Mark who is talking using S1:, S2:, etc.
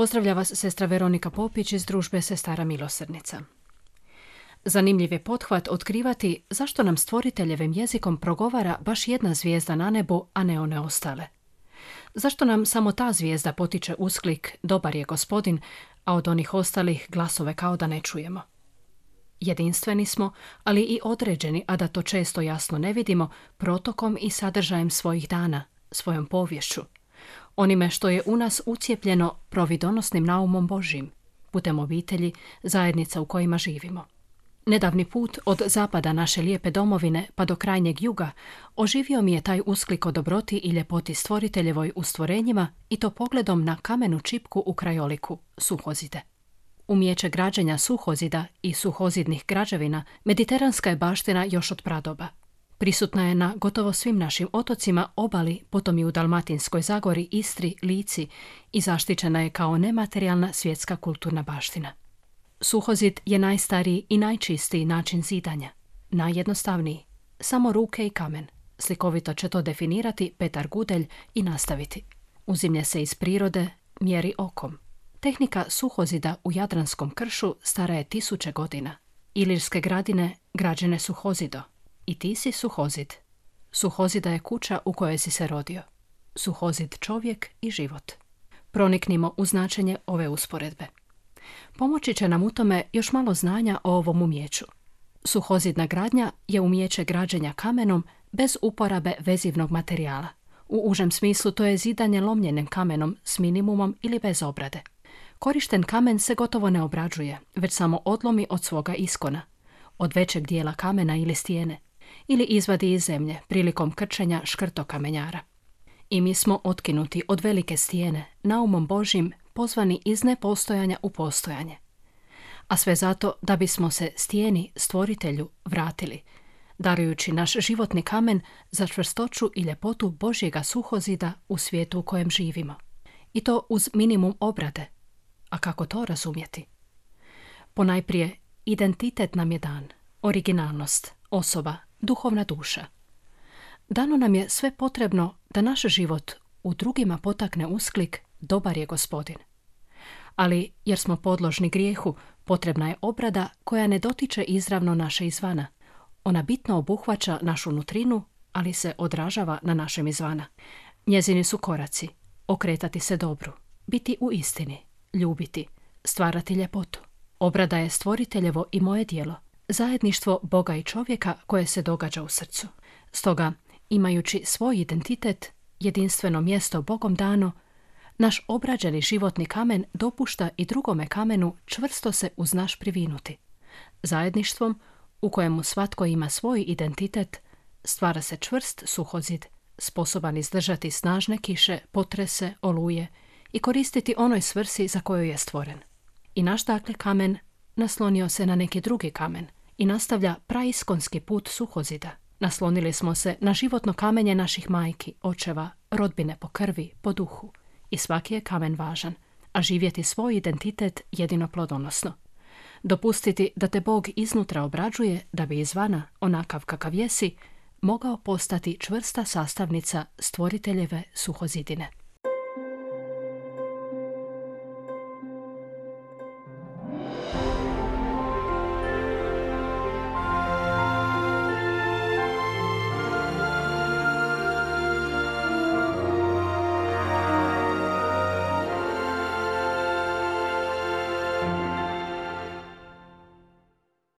S1: Pozdravlja vas sestra Veronika Popić iz družbe Sestara Milosrdnica. Zanimljiv je pothvat otkrivati zašto nam stvoriteljevim jezikom progovara baš jedna zvijezda na nebu, a ne one ostale. Zašto nam samo ta zvijezda potiče usklik dobar je gospodin, a od onih ostalih glasove kao da ne čujemo. Jedinstveni smo, ali i određeni, a da to često jasno ne vidimo, protokom i sadržajem svojih dana, svojom povješću, onime što je u nas ucijepljeno providonosnim naumom Božim, putem obitelji, zajednica u kojima živimo. Nedavni put od zapada naše lijepe domovine pa do krajnjeg juga oživio mi je taj usklik o dobroti i ljepoti stvoriteljevoj u stvorenjima i to pogledom na kamenu čipku u krajoliku, suhozide. Umijeće građenja suhozida i suhozidnih građevina mediteranska je baština još od pradoba – Prisutna je na gotovo svim našim otocima, obali, potom i u Dalmatinskoj Zagori, Istri, Lici i zaštićena je kao nematerijalna svjetska kulturna baština. Suhozid je najstariji i najčistiji način zidanja. Najjednostavniji. Samo ruke i kamen. Slikovito će to definirati Petar Gudelj i nastaviti. Uzimlje se iz prirode, mjeri okom. Tehnika suhozida u Jadranskom kršu stara je tisuće godina. Ilirske gradine građene suhozido, i ti si suhozid. Suhozida je kuća u kojoj si se rodio. Suhozid čovjek i život. Proniknimo u značenje ove usporedbe. Pomoći će nam u tome još malo znanja o ovom umjeću. Suhozidna gradnja je umjeće građenja kamenom bez uporabe vezivnog materijala. U užem smislu to je zidanje lomljenim kamenom s minimumom ili bez obrade. Korišten kamen se gotovo ne obrađuje, već samo odlomi od svoga iskona, od većeg dijela kamena ili stijene ili izvadi iz zemlje prilikom krčenja škrtokamenjara. I mi smo otkinuti od velike stijene, naumom Božim pozvani iz nepostojanja u postojanje. A sve zato da bismo se stijeni stvoritelju vratili, darujući naš životni kamen za čvrstoću i ljepotu Božjega suhozida u svijetu u kojem živimo. I to uz minimum obrade. A kako to razumjeti? Ponajprije, identitet nam je dan, originalnost, osoba, duhovna duša. Dano nam je sve potrebno da naš život u drugima potakne usklik dobar je gospodin. Ali jer smo podložni grijehu, potrebna je obrada koja ne dotiče izravno naše izvana. Ona bitno obuhvaća našu nutrinu, ali se odražava na našem izvana. Njezini su koraci, okretati se dobru, biti u istini, ljubiti, stvarati ljepotu. Obrada je stvoriteljevo i moje dijelo – zajedništvo Boga i čovjeka koje se događa u srcu. Stoga, imajući svoj identitet, jedinstveno mjesto Bogom dano, naš obrađeni životni kamen dopušta i drugome kamenu čvrsto se uz naš privinuti. Zajedništvom, u kojemu svatko ima svoj identitet, stvara se čvrst suhozid, sposoban izdržati snažne kiše, potrese, oluje i koristiti onoj svrsi za koju je stvoren. I naš dakle kamen naslonio se na neki drugi kamen – i nastavlja praiskonski put suhozida. Naslonili smo se na životno kamenje naših majki, očeva, rodbine po krvi, po duhu. I svaki je kamen važan, a živjeti svoj identitet jedino plodonosno. Dopustiti da te Bog iznutra obrađuje, da bi izvana, onakav kakav jesi, mogao postati čvrsta sastavnica stvoriteljeve suhozidine.